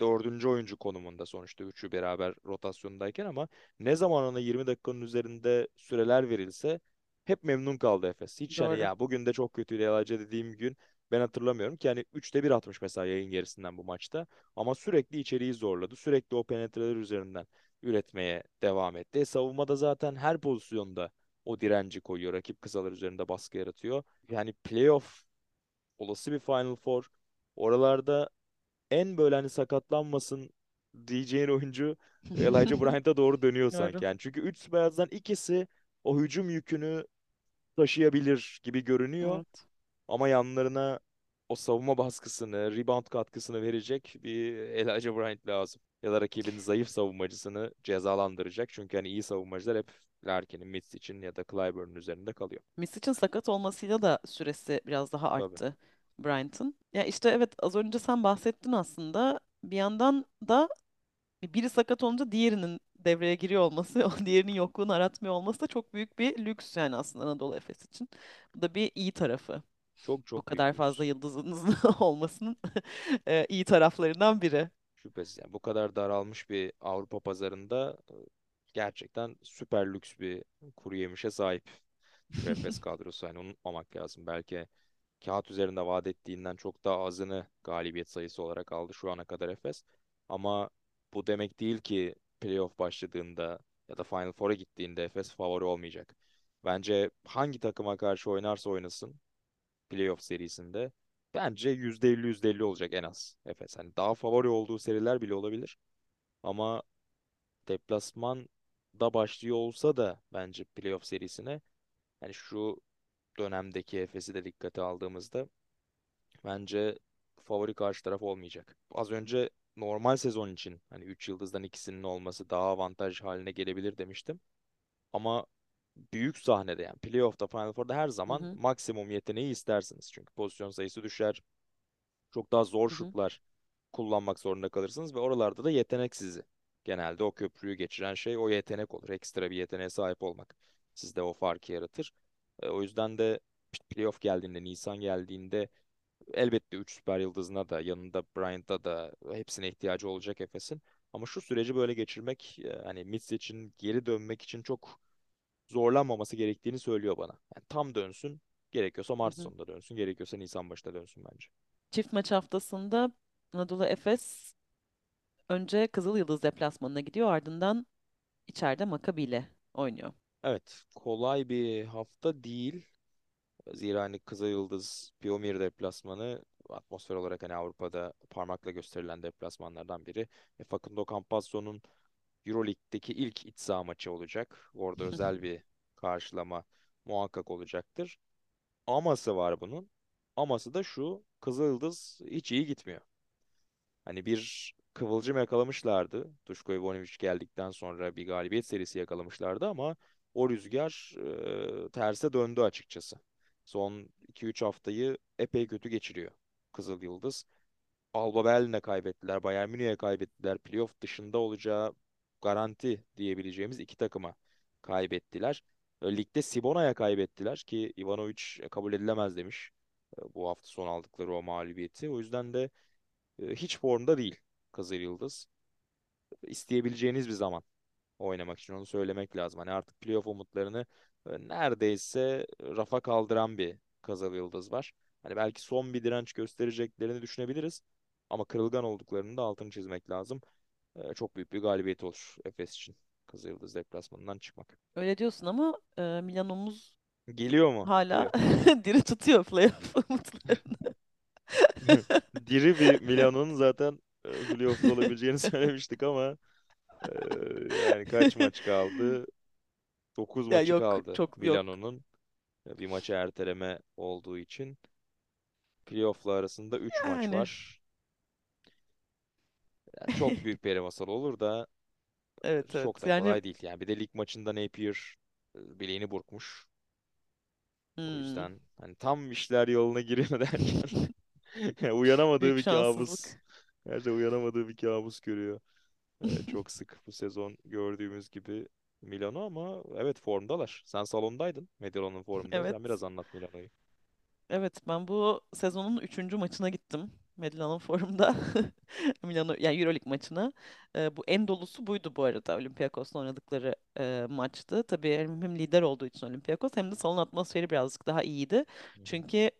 dördüncü oyuncu konumunda sonuçta üçü beraber rotasyondayken ama ne zaman ona 20 dakikanın üzerinde süreler verilse hep memnun kaldı Efes. Hiç hani
Doğru.
ya bugün de çok kötüydü Elijah dediğim gün ben hatırlamıyorum ki hani 3'te bir atmış mesela yayın gerisinden bu maçta ama sürekli içeriği zorladı. Sürekli o penetreler üzerinden üretmeye devam etti. E, savunmada zaten her pozisyonda o direnci koyuyor. Rakip kısalar üzerinde baskı yaratıyor. Yani playoff olası bir Final Four oralarda en böyle hani sakatlanmasın diyeceğin oyuncu Elijah Bryant'a doğru dönüyor sanki. Yani çünkü 3 beyazdan ikisi o hücum yükünü taşıyabilir gibi görünüyor
Evet.
Ama yanlarına o savunma baskısını, rebound katkısını verecek bir Elijah Bryant lazım. Ya da rakibin zayıf savunmacısını cezalandıracak. Çünkü hani iyi savunmacılar hep Larkin'in, Mitsic'in ya da Clyburn'un üzerinde kalıyor.
Misic'in sakat olmasıyla da süresi biraz daha
Tabii.
arttı Bryant'ın. Ya işte evet az önce sen bahsettin aslında. Bir yandan da biri sakat olunca diğerinin devreye giriyor olması, o diğerinin yokluğunu aratmıyor olması da çok büyük bir lüks yani aslında Anadolu Efes için. Bu da bir iyi tarafı.
Çok çok büyük
kadar fazla
lüks.
yıldızınızın olmasının iyi taraflarından biri.
Şüphesiz. Yani bu kadar daralmış bir Avrupa pazarında gerçekten süper lüks bir kuru yemişe sahip şu Efes kadrosu. Yani unutmamak lazım. Belki kağıt üzerinde vaat ettiğinden çok daha azını galibiyet sayısı olarak aldı şu ana kadar Efes. Ama bu demek değil ki playoff başladığında ya da Final Four'a gittiğinde Efes favori olmayacak. Bence hangi takıma karşı oynarsa oynasın playoff serisinde bence %50 %50 olacak en az Efes. Hani daha favori olduğu seriler bile olabilir. Ama deplasman da başlıyor olsa da bence playoff serisine yani şu dönemdeki Efes'i de dikkate aldığımızda bence favori karşı taraf olmayacak. Az önce normal sezon için hani 3 yıldızdan ikisinin olması daha avantaj haline gelebilir demiştim. Ama büyük sahnede yani playoff'ta Final Four'da her zaman
hı,
maksimum yeteneği istersiniz. Çünkü pozisyon sayısı düşer. Çok daha zor
hı hı.
şutlar kullanmak zorunda kalırsınız ve oralarda da yetenek sizi. Genelde o köprüyü geçiren şey o yetenek olur. Ekstra bir yeteneğe sahip olmak sizde o farkı yaratır. E, o yüzden de playoff geldiğinde, Nisan geldiğinde elbette 3 süper yıldızına da yanında Bryant'a da hepsine ihtiyacı olacak Efes'in. Ama şu süreci böyle geçirmek e, hani Mitch için geri dönmek için çok zorlanmaması gerektiğini söylüyor bana. Yani tam dönsün. Gerekiyorsa Mart
hı.
sonunda dönsün. Gerekiyorsa Nisan başında dönsün bence.
Çift maç haftasında Anadolu Efes önce Kızıl Yıldız deplasmanına gidiyor ardından içeride Maccabi ile oynuyor.
Evet, kolay bir hafta değil. Zira hani Kızılyıldız Piyomir deplasmanı atmosfer olarak hani Avrupa'da parmakla gösterilen deplasmanlardan biri. E, Facundo Campazzo'nun Euroleague'deki ilk iç saha maçı olacak. Orada özel bir karşılama muhakkak olacaktır. Aması var bunun. Aması da şu, Kızılyıldız hiç iyi gitmiyor. Hani bir kıvılcım yakalamışlardı. Duško Ivanović geldikten sonra bir galibiyet serisi yakalamışlardı ama o rüzgar e, terse döndü açıkçası. Son iki üç haftayı epey kötü geçiriyor Kızıl Yıldız. Alba Berlin'e kaybettiler, Bayern Münih'e kaybettiler. Playoff dışında olacağı garanti diyebileceğimiz iki takıma kaybettiler. E, Ligde Sibona'ya kaybettiler ki Ivanović kabul edilemez demiş e, bu hafta son aldıkları o mağlubiyeti. O yüzden de e, hiç formda değil Kızıl Yıldız. İsteyebileceğiniz bir zaman oynamak için onu söylemek lazım. Hani artık playoff umutlarını e, neredeyse rafa kaldıran bir Kızıl Yıldız var. Hani belki son bir direnç göstereceklerini düşünebiliriz. Ama kırılgan olduklarını da altını çizmek lazım. E, çok büyük bir galibiyet olur Efes için. Kızıl Yıldız deplasmanından çıkmak.
Öyle diyorsun ama e, Milano'muz
Geliyor mu
hala diri tutuyor playoff umutlarını.
Diri bir Milano'nun zaten e, playoff'ta olabileceğini söylemiştik ama e, yani kaç maç kaldı? 9
Ya
maçı
yok
kaldı
çok yok.
Milano'nun. Bir maçı erteleme olduğu için. Playoff'la arasında 3 maç
Yani
var. Yani çok büyük peri masal olur da
evet
çok
evet
da
yani
kolay değil. Yani bir de lig maçında Napier e, bileğini burkmuş. O
hmm,
yüzden hani tam işler yoluna giriyor derken uyanamadığı
büyük
bir kabus.
şanssızlık.
Gerçekten uyanamadığı bir kabus görüyor. E, çok sık bu sezon gördüğümüz gibi Milano ama evet formdalar. Sen salondaydın Mediolan'ın formunda.
Evet
Sen biraz anlat Milano'yu.
evet ben bu sezonun üçüncü maçına gittim. Mediolan'ın forumda. Milano yani Euroleague maçına. Ee, bu en dolusu buydu bu arada. Olympiakos'la oynadıkları e, maçtı. Tabii hem lider olduğu için Olympiakos hem de salon atmosferi birazcık daha iyiydi. Çünkü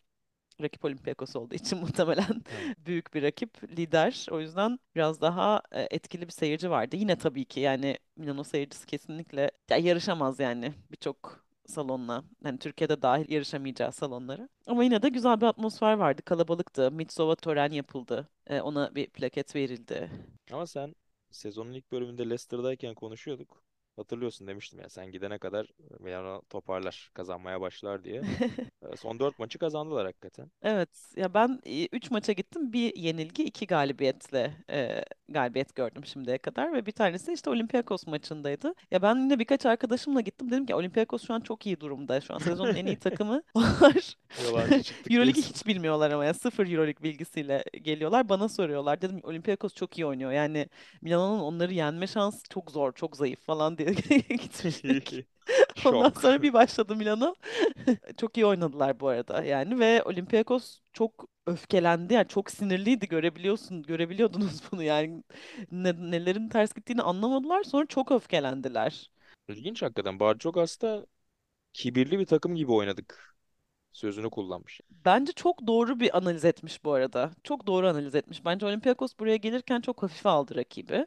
rakip Olympiakos olduğu için muhtemelen büyük bir rakip, lider. O yüzden biraz daha e, etkili bir seyirci vardı. Yine tabii ki yani Milano seyircisi kesinlikle ya yarışamaz yani birçok salonla. Yani Türkiye'de dahil yarışamayacağı salonlara. Ama yine de güzel bir atmosfer vardı. Kalabalıktı. Mitsova tören yapıldı. E, ona bir plaket verildi.
Ama sen sezonun ilk bölümünde Leicester'dayken konuşuyorduk. Hatırlıyorsun demiştim ya sen gidene kadar Milano toparlar, kazanmaya başlar diye. Son 4 maçı kazandılar hakikaten.
Evet ya ben 3 maça gittim bir yenilgi iki galibiyetle e, galibiyet gördüm şimdiye kadar ve bir tanesi işte Olympiakos maçındaydı. Ya ben yine birkaç arkadaşımla gittim dedim ki Olympiakos şu an çok iyi durumda şu an sezonun en iyi takımı var.
Diyorsun.
hiç bilmiyorlar ama ya sıfır Euroleague bilgisiyle geliyorlar bana soruyorlar dedim Olympiakos çok iyi oynuyor yani Milano'nun onları yenme şansı çok zor çok zayıf falan diye gitmiştik. Ondan sonra bir başladı Milano. Çok iyi oynadılar bu arada yani ve Olympiakos çok öfkelendi yani çok sinirliydi görebiliyorsun görebiliyordunuz bunu yani ne- nelerin ters gittiğini anlamadılar sonra çok öfkelendiler.
İlginç hakikaten. Barçogas'ta kibirli bir takım gibi oynadık. Sözünü kullanmış.
Bence çok doğru bir analiz etmiş bu arada. Çok doğru analiz etmiş. Bence Olympiakos buraya gelirken çok hafife aldı rakibi.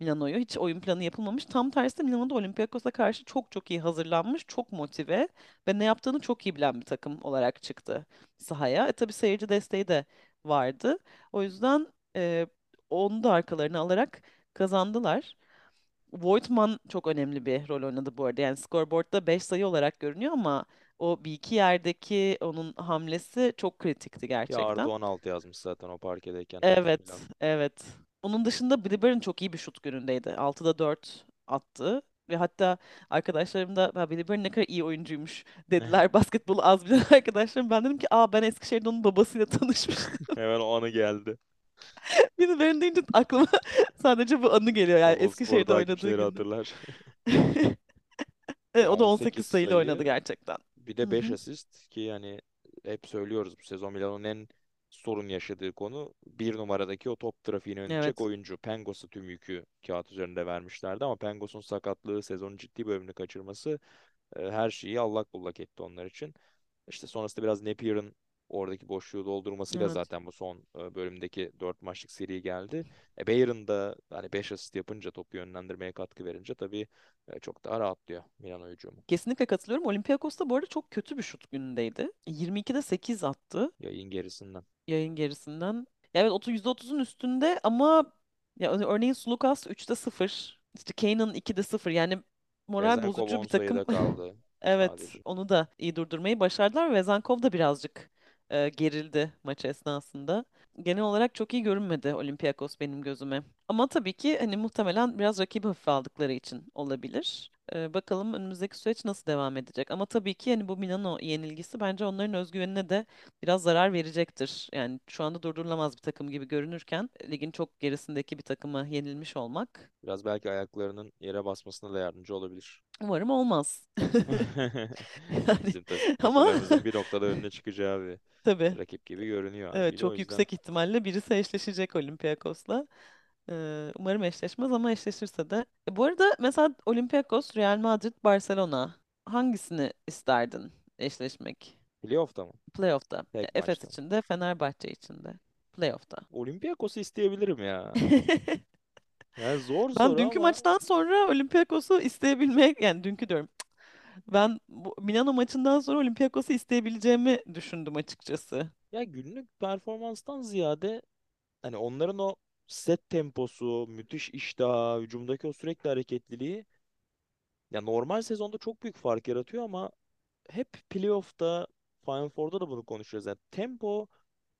Milano'yu. Hiç oyun planı yapılmamış. Tam tersi Milano da Olympiakos'a karşı çok çok iyi hazırlanmış, çok motive ve ne yaptığını çok iyi bilen bir takım olarak çıktı sahaya. E tabii seyirci desteği de vardı. O yüzden e, onu da arkalarına alarak kazandılar. Voigtman çok önemli bir rol oynadı bu arada. Yani scoreboard'da 5 sayı olarak görünüyor ama o bir iki yerdeki onun hamlesi çok kritikti
Ki artı
gerçekten.
16 yazmış zaten o parkedeyken
Evet, evet. Onun dışında Bliber'in çok iyi bir şut günündeydi. 6'da 4 attı. Ve hatta arkadaşlarım da "Ha, Bliber ne kadar iyi oyuncuymuş dediler. Basketbolu az bilen arkadaşlarım. Ben dedim ki aa ben Eskişehir'de onun babasıyla tanışmıştım.
Hemen o anı geldi.
Bliber'in deyince aklıma sadece bu anı geliyor. Yani
Spor
Eskişehir'de oynadığı günde.
hatırlar.
Evet, o da 18
18
sayıyla oynadı gerçekten.
Bir de 5
hı.
asist ki yani hep söylüyoruz bu sezon Milan'ın en sorun yaşadığı konu bir numaradaki o top trafiğini önleyecek
Evet.
oyuncu. Pangos'a tüm yükü kağıt üzerinde vermişlerdi ama Pangos'un sakatlığı sezonun ciddi bölümünü kaçırması e, her şeyi allak bullak etti onlar için. İşte sonrasında biraz Napier'ın oradaki boşluğu doldurmasıyla
Evet.
zaten bu son e, bölümdeki 4 maçlık seri geldi. E, Bayern da hani 5 asist yapınca topu yönlendirmeye katkı verince tabii e, çok daha rahatlıyor Milan hücumu.
Kesinlikle katılıyorum. Olympiakos da bu arada çok kötü bir şut günündeydi. 22'de 8 attı
Yayın gerisinden.
Yayın gerisinden. Ya evet 30 %30'un üstünde ama ya ör- örneğin Sulukas 3'te 0. İşte Kane'ın 2'de 0. Yani moral
Vezenkov
bozucu
10
bir takım.
sayıda kaldı
Evet,
sadece.
onu da iyi durdurmayı başardılar ve Vezenkov da birazcık e, gerildi maç esnasında. Genel olarak çok iyi görünmedi Olympiakos benim gözüme. Ama tabii ki hani muhtemelen biraz rakibi hafife aldıkları için olabilir. E, bakalım önümüzdeki süreç nasıl devam edecek. Ama tabii ki hani bu Milano yenilgisi bence onların özgüvenine de biraz zarar verecektir. Yani şu anda durdurulamaz bir takım gibi görünürken ligin çok gerisindeki bir takıma yenilmiş olmak
Biraz belki ayaklarının yere basmasına da yardımcı olabilir.
umarım olmaz. Yani
Bizim ta-
ama
takımlarımızın bir noktada önüne çıkacağı bir
tabii.
rakip gibi görünüyor
Evet
haliyle. O
çok
yüzden
yüksek ihtimalle birisi eşleşecek Olympiakos'la. Ee, umarım eşleşmez ama eşleşirse de. E, bu arada mesela Olympiakos, Real Madrid, Barcelona hangisini isterdin eşleşmek?
playoff'ta mı?
Playoff'ta.
Tek
Efes
maçta mı?
için de Fenerbahçe için de. Playoff'ta.
Olympiakos'u isteyebilirim ya. Yani zor
Ben
soru
dünkü
ama
maçtan sonra Olympiakos'u isteyebilmek yani dünkü diyorum. Ben bu Milano maçından sonra Olympiakos'u isteyebileceğimi düşündüm açıkçası.
ya günlük performanstan ziyade hani onların o set temposu, müthiş iştah, hücumdaki o sürekli hareketliliği ya normal sezonda çok büyük fark yaratıyor ama hep playoff'ta Final Four'da da bunu konuşuyoruz. Yani tempo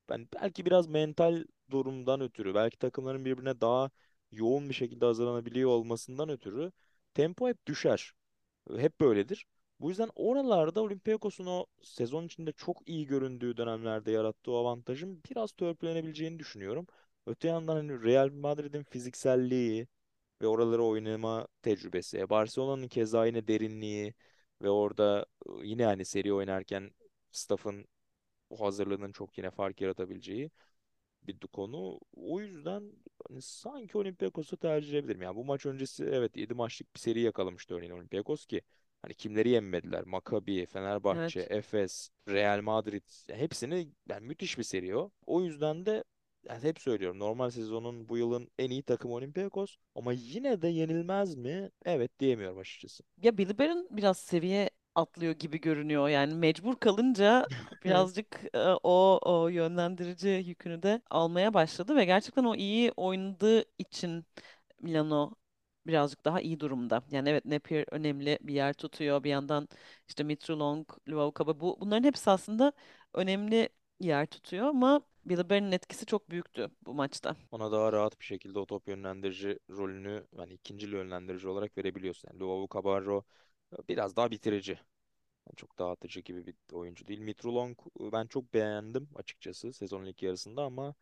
ben belki biraz mental durumdan ötürü, belki takımların birbirine daha yoğun bir şekilde hazırlanabiliyor olmasından ötürü tempo hep düşer. Hep böyledir. Bu yüzden oralarda Olympiakos'un o sezon içinde çok iyi göründüğü dönemlerde yarattığı avantajın biraz törpülenebileceğini düşünüyorum. Öte yandan hani Real Madrid'in fizikselliği ve oraları oynama tecrübesi, Barcelona'nın keza yine derinliği ve orada e, yine hani seri oynarken staff'ın o hazırlığının çok yine fark yaratabileceği bir konu. O yüzden hani sanki Olympiakos'u tercih edebilirim. Yani bu maç öncesi evet 7 maçlık bir seri yakalamıştı örneğin Olympiakos ki hani kimleri yenmediler? Maccabi, Fenerbahçe,
Evet.
Efes, Real Madrid hepsini yani müthiş bir seri o. O yüzden de yani hep söylüyorum normal sezonun bu yılın en iyi takımı Olympiakos ama yine de yenilmez mi? Evet diyemiyorum açıkçası.
Ya Billy Baron biraz seviye atlıyor gibi görünüyor. Yani mecbur kalınca birazcık e, o o yönlendirici yükünü de almaya başladı ve gerçekten o iyi oynadığı için Milano birazcık daha iyi durumda. Yani evet Napier önemli bir yer tutuyor. Bir yandan işte Mitrolong, Luaukaba bu bunların hepsi aslında önemli yer tutuyor ama Billy Baron'un etkisi çok büyüktü bu maçta.
Ona daha rahat bir şekilde o top yönlendirici rolünü yani ikinci yönlendirici olarak verebiliyorsun. Yani Luau Cabarro e, biraz daha bitirici. Yani çok dağıtıcı gibi bir oyuncu değil. Mitrulong e, ben çok beğendim açıkçası sezonun ilk yarısında ama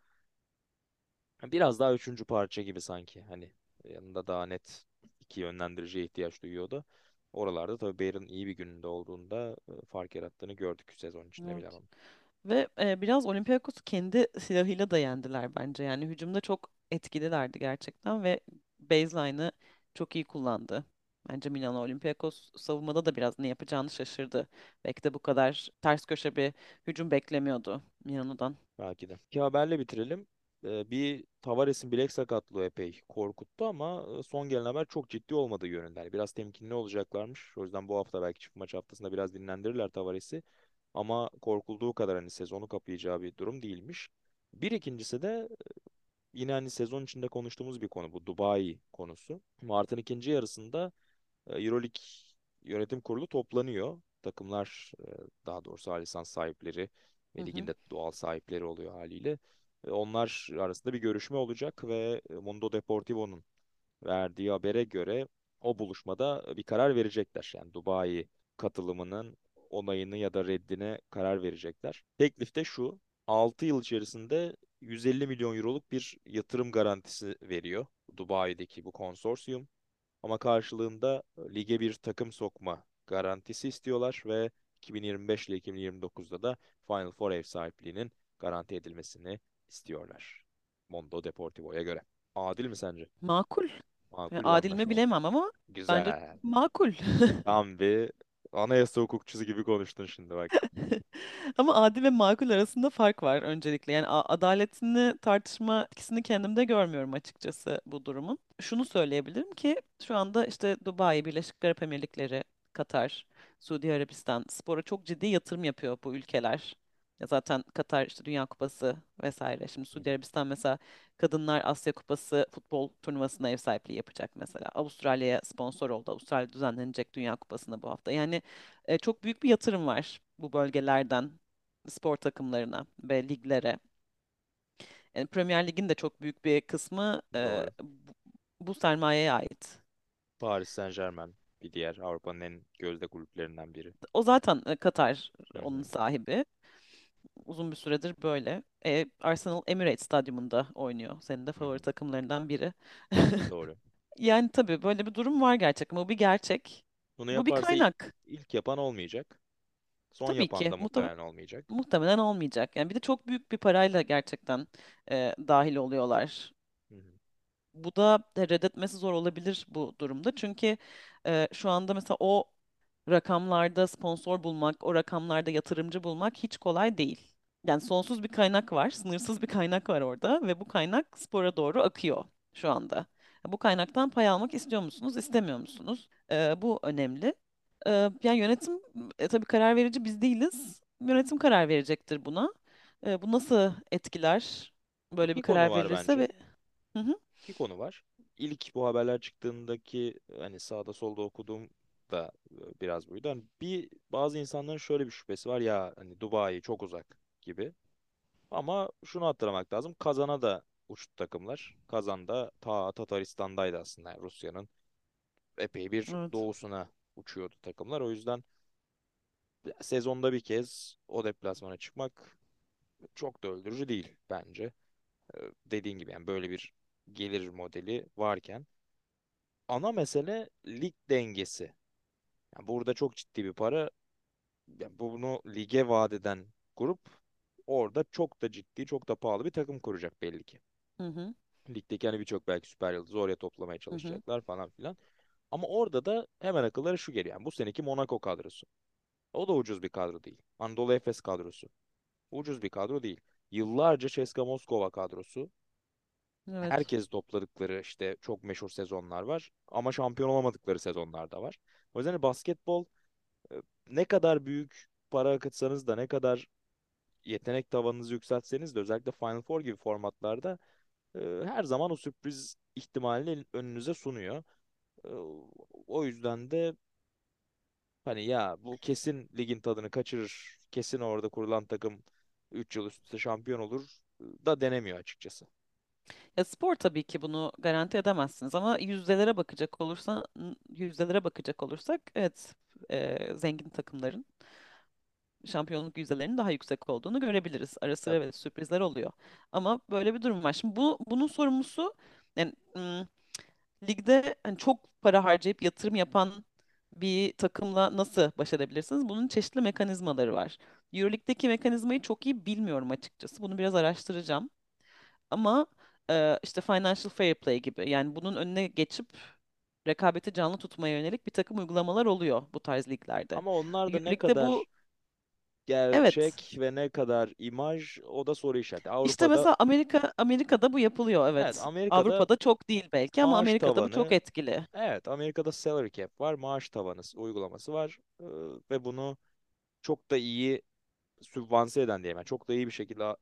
biraz daha üçüncü parça gibi sanki. Hani yanında daha net iki yönlendiriciye ihtiyaç duyuyordu. Oralarda tabii Bayern'in iyi bir gününde olduğunda e, fark yarattığını gördük sezon içinde
Evet.
Milano'nun.
Ve e, biraz Olympiakos'u kendi silahıyla da yendiler bence. Yani hücumda çok etkililerdi gerçekten ve baseline'ı çok iyi kullandı. Bence Milano Olympiakos savunmada da biraz ne yapacağını şaşırdı. Belki de bu kadar ters köşe bir hücum beklemiyordu Milano'dan.
Belki de. İki haberle bitirelim. Ee, bir Tavares'in bilek sakatlığı epey korkuttu ama son gelen haber çok ciddi olmadığı yönünde. Yani biraz temkinli olacaklarmış. O yüzden bu hafta belki çift maç haftasında biraz dinlendirirler Tavares'i. Ama korkulduğu kadar hani sezonu kapayacağı bir durum değilmiş. Bir ikincisi de yine hani sezon içinde konuştuğumuz bir konu bu Dubai konusu. Mart'ın ikinci yarısında e, EuroLeague yönetim kurulu toplanıyor. Takımlar e, daha doğrusu lisans sahipleri
Hı
ve ligin
hı.
de doğal sahipleri oluyor haliyle. E, Onlar arasında bir görüşme olacak ve e, Mundo Deportivo'nun verdiği habere göre o buluşmada bir karar verecekler. Yani Dubai katılımının onayını ya da reddine karar verecekler. Teklif de şu. 6 yıl içerisinde 150 milyon euroluk bir yatırım garantisi veriyor Dubai'deki bu konsorsiyum. Ama karşılığında lige bir takım sokma garantisi istiyorlar ve 2025 ile 2029'da da Final Four ev sahipliğinin garanti edilmesini istiyorlar. Mondo Deportivo'ya göre. Adil mi sence?
Makul. Yani
Makul bir
adil mi bilemem ama bence
Güzel.
makul.
Tam bir anayasa hukukçusu gibi konuştun şimdi bak.
Ama adil ve makul arasında fark var öncelikle. Yani adaletini tartışma etkisini kendimde görmüyorum açıkçası bu durumun. Şunu söyleyebilirim ki şu anda işte Dubai, Birleşik Arap Emirlikleri, Katar, Suudi Arabistan spora çok ciddi yatırım yapıyor bu ülkeler. Ya zaten Katar işte Dünya Kupası vesaire. Şimdi Suudi. Arabistan mesela Kadınlar Asya Kupası futbol turnuvasına ev sahipliği yapacak mesela. Avustralya'ya sponsor oldu. Avustralya düzenlenecek Dünya Kupası'na bu hafta. Yani e, çok büyük bir yatırım var bu bölgelerden spor takımlarına ve liglere. Yani Premier Lig'in de çok büyük bir kısmı e,
Doğru.
bu, bu sermayeye ait.
Paris Saint-Germain bir diğer Avrupa'nın en gözde kulüplerinden biri.
O zaten e, Katar
Hı
onun
hı.
sahibi. Uzun bir süredir böyle. E, Arsenal Emirates Stadyumunda oynuyor. Senin de favori takımlarından biri.
Doğru.
Yani tabii böyle bir durum var gerçekten. Bu bir gerçek.
Bunu
Bu bir
yaparsa i-
kaynak.
ilk yapan olmayacak. Son
Tabii
yapan
ki.
da
Muhtem-
muhtemelen olmayacak.
muhtemelen olmayacak. Yani bir de çok büyük bir parayla gerçekten e, dahil oluyorlar.
Hı hı.
Bu da reddetmesi zor olabilir bu durumda. Çünkü e, şu anda mesela o rakamlarda sponsor bulmak, o rakamlarda yatırımcı bulmak hiç kolay değil. Yani sonsuz bir kaynak var, sınırsız bir kaynak var orada ve bu kaynak spora doğru akıyor şu anda. Bu kaynaktan pay almak istiyor musunuz, istemiyor musunuz? E, bu önemli. E, yani yönetim, e, tabii karar verici biz değiliz. Yönetim karar verecektir buna. E, bu nasıl etkiler? Böyle bir
konu
karar verilirse ve Hı hı.
İki konu var. İlk bu haberler çıktığındaki hani sağda solda okuduğum da e, biraz buydu. Hani bir bazı insanların şöyle bir şüphesi var ya hani Dubai çok uzak gibi. Ama şunu hatırlamak lazım. Kazan'a da uçtu takımlar. Kazan da ta Tataristan'daydı aslında. Yani Rusya'nın epey bir
Evet.
doğusuna uçuyordu takımlar. O yüzden sezonda bir kez o deplasmana çıkmak çok da öldürücü değil bence. Ee, dediğin gibi yani böyle bir gelir modeli varken ana mesele lig dengesi. Yani burada çok ciddi bir para. Yani bunu lige vaat eden grup orada çok da ciddi, çok da pahalı bir takım kuracak belli ki.
Hı hı.
Ligdeki hani birçok belki süper yıldızı oraya toplamaya
Hı hı.
çalışacaklar falan filan. Ama orada da hemen akıllara şu geliyor. Yani bu seneki Monaco kadrosu. O da ucuz bir kadro değil. Anadolu Efes kadrosu. Ucuz bir kadro değil. Yıllarca CSKA Moskova kadrosu.
Evet.
Herkes topladıkları işte çok meşhur sezonlar var. Ama şampiyon olamadıkları sezonlar da var. O yüzden basketbol e, ne kadar büyük para akıtsanız da ne kadar yetenek tavanınızı yükseltseniz de özellikle Final Four gibi formatlarda e, her zaman o sürpriz ihtimalini önünüze sunuyor. E, o yüzden de hani ya bu kesin ligin tadını kaçırır. Kesin orada kurulan takım 3 yıl üst üste şampiyon olur e, da denemiyor açıkçası.
Ya spor tabii ki bunu garanti edemezsiniz ama yüzdelere bakacak olursa yüzdelere bakacak olursak evet e, zengin takımların şampiyonluk yüzdelerinin daha yüksek olduğunu görebiliriz. Ara sıra evet sürprizler oluyor. Ama böyle bir durum var. Şimdi bu bunun sorumlusu yani ım, ligde hani çok para harcayıp yatırım yapan bir takımla nasıl baş edebilirsiniz? Bunun çeşitli mekanizmaları var. EuroLeague'deki mekanizmayı çok iyi bilmiyorum açıkçası. Bunu biraz araştıracağım. Ama e, işte financial fair play gibi yani bunun önüne geçip rekabeti canlı tutmaya yönelik bir takım uygulamalar oluyor bu tarz liglerde.
Ama onlar da ne
EuroLeague'de bu
kadar
evet
gerçek ve ne kadar imaj o da soru işareti.
işte
Avrupa'da
mesela Amerika Amerika'da bu yapılıyor
evet
evet.
Amerika'da
Avrupa'da çok değil belki ama Amerika'da bu çok
tavanı
etkili.
evet Amerika'da salary cap var maaş tavanı uygulaması var Ee, ve bunu çok da iyi sübvanse eden diyeyim. Yani çok da iyi bir şekilde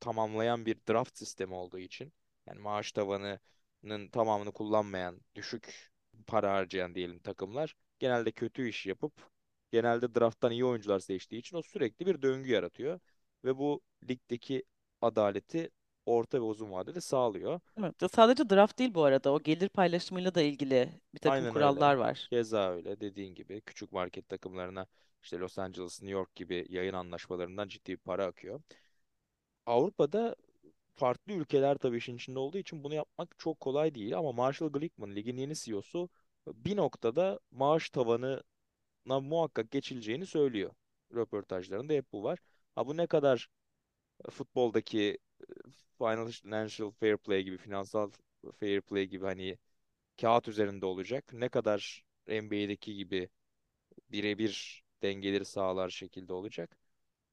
tamamlayan bir draft sistemi olduğu için yani maaş tavanının tamamını kullanmayan, düşük para harcayan diyelim takımlar genelde kötü iş yapıp genelde drafttan iyi oyuncular seçtiği için o sürekli bir döngü yaratıyor ve bu ligdeki adaleti orta ve uzun vadede sağlıyor.
Evet. Sadece draft değil bu arada o gelir paylaşımıyla da ilgili bir takım
Aynen öyle.
kurallar var.
Keza öyle dediğin gibi küçük market takımlarına işte Los Angeles, New York gibi yayın anlaşmalarından ciddi bir para akıyor. Avrupa'da farklı ülkeler tabii işin içinde olduğu için bunu yapmak çok kolay değil ama Marshall Glickman ligin yeni CEO'su bir noktada maaş tavanına muhakkak geçileceğini söylüyor. röportajlarında hep bu var. Ha bu ne kadar futboldaki financial fair play gibi, finansal fair play gibi hani kağıt üzerinde olacak. Ne kadar NBA'deki gibi birebir dengeleri sağlar şekilde olacak.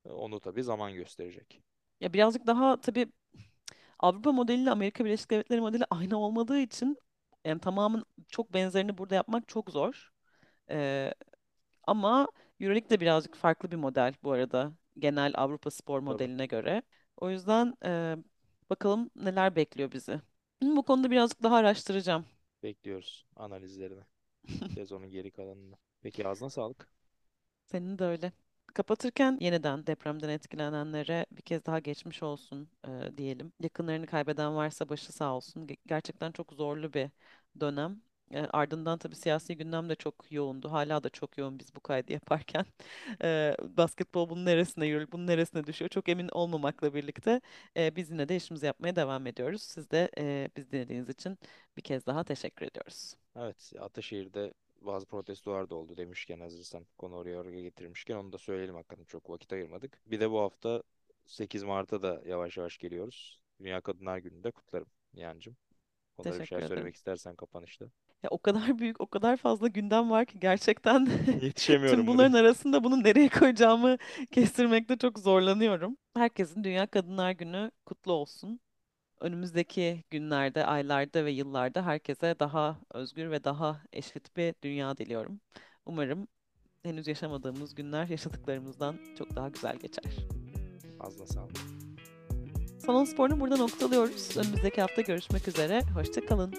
Onu tabii zaman gösterecek.
Ya birazcık daha tabii Avrupa modeliyle Amerika Birleşik Devletleri modeli aynı olmadığı için yani tamamın çok benzerini burada yapmak çok zor. Ee, ama EuroLeague de birazcık farklı bir model bu arada genel Avrupa spor
Tabii.
modeline göre. O yüzden e, bakalım neler bekliyor bizi. Bu konuda birazcık daha araştıracağım.
Bekliyoruz analizlerini. Sezonun geri kalanını. Peki ağzına sağlık.
Senin de öyle. Kapatırken yeniden depremden etkilenenlere bir kez daha geçmiş olsun e, diyelim. Yakınlarını kaybeden varsa başı sağ olsun. Ge- Gerçekten çok zorlu bir dönem. E, ardından tabii siyasi gündem de çok yoğundu. Hala da çok yoğun biz bu kaydı yaparken. E, basketbol bunun neresine, Euroleague bunun neresine düşüyor çok emin olmamakla birlikte e, biz yine de işimizi yapmaya devam ediyoruz. Siz de e, biz dinlediğiniz için bir kez daha teşekkür ediyoruz.
Evet, Ataşehir'de bazı protestolar da oldu demişken hazırsan konu oraya oraya getirmişken onu da söyleyelim hakikaten çok vakit ayırmadık. Bir de bu hafta 8 Mart'a da yavaş yavaş geliyoruz. Dünya Kadınlar Günü'nü de kutlarım Nihan'cığım. Onlara bir
Teşekkür
şeyler
ederim.
söylemek istersen kapanışta.
Ya o kadar büyük, o kadar fazla gündem var ki gerçekten tüm
Yetişemiyorum
bunların
buraya.
arasında bunu nereye koyacağımı kestirmekte çok zorlanıyorum. Herkesin Dünya Kadınlar Günü kutlu olsun. Önümüzdeki günlerde, aylarda ve yıllarda herkese daha özgür ve daha eşit bir dünya diliyorum. Umarım henüz yaşamadığımız günler yaşadıklarımızdan çok daha güzel geçer.
Ağzına sağlık.
Salon Spor'unu burada noktalıyoruz. Önümüzdeki hafta görüşmek üzere. Hoşça kalın.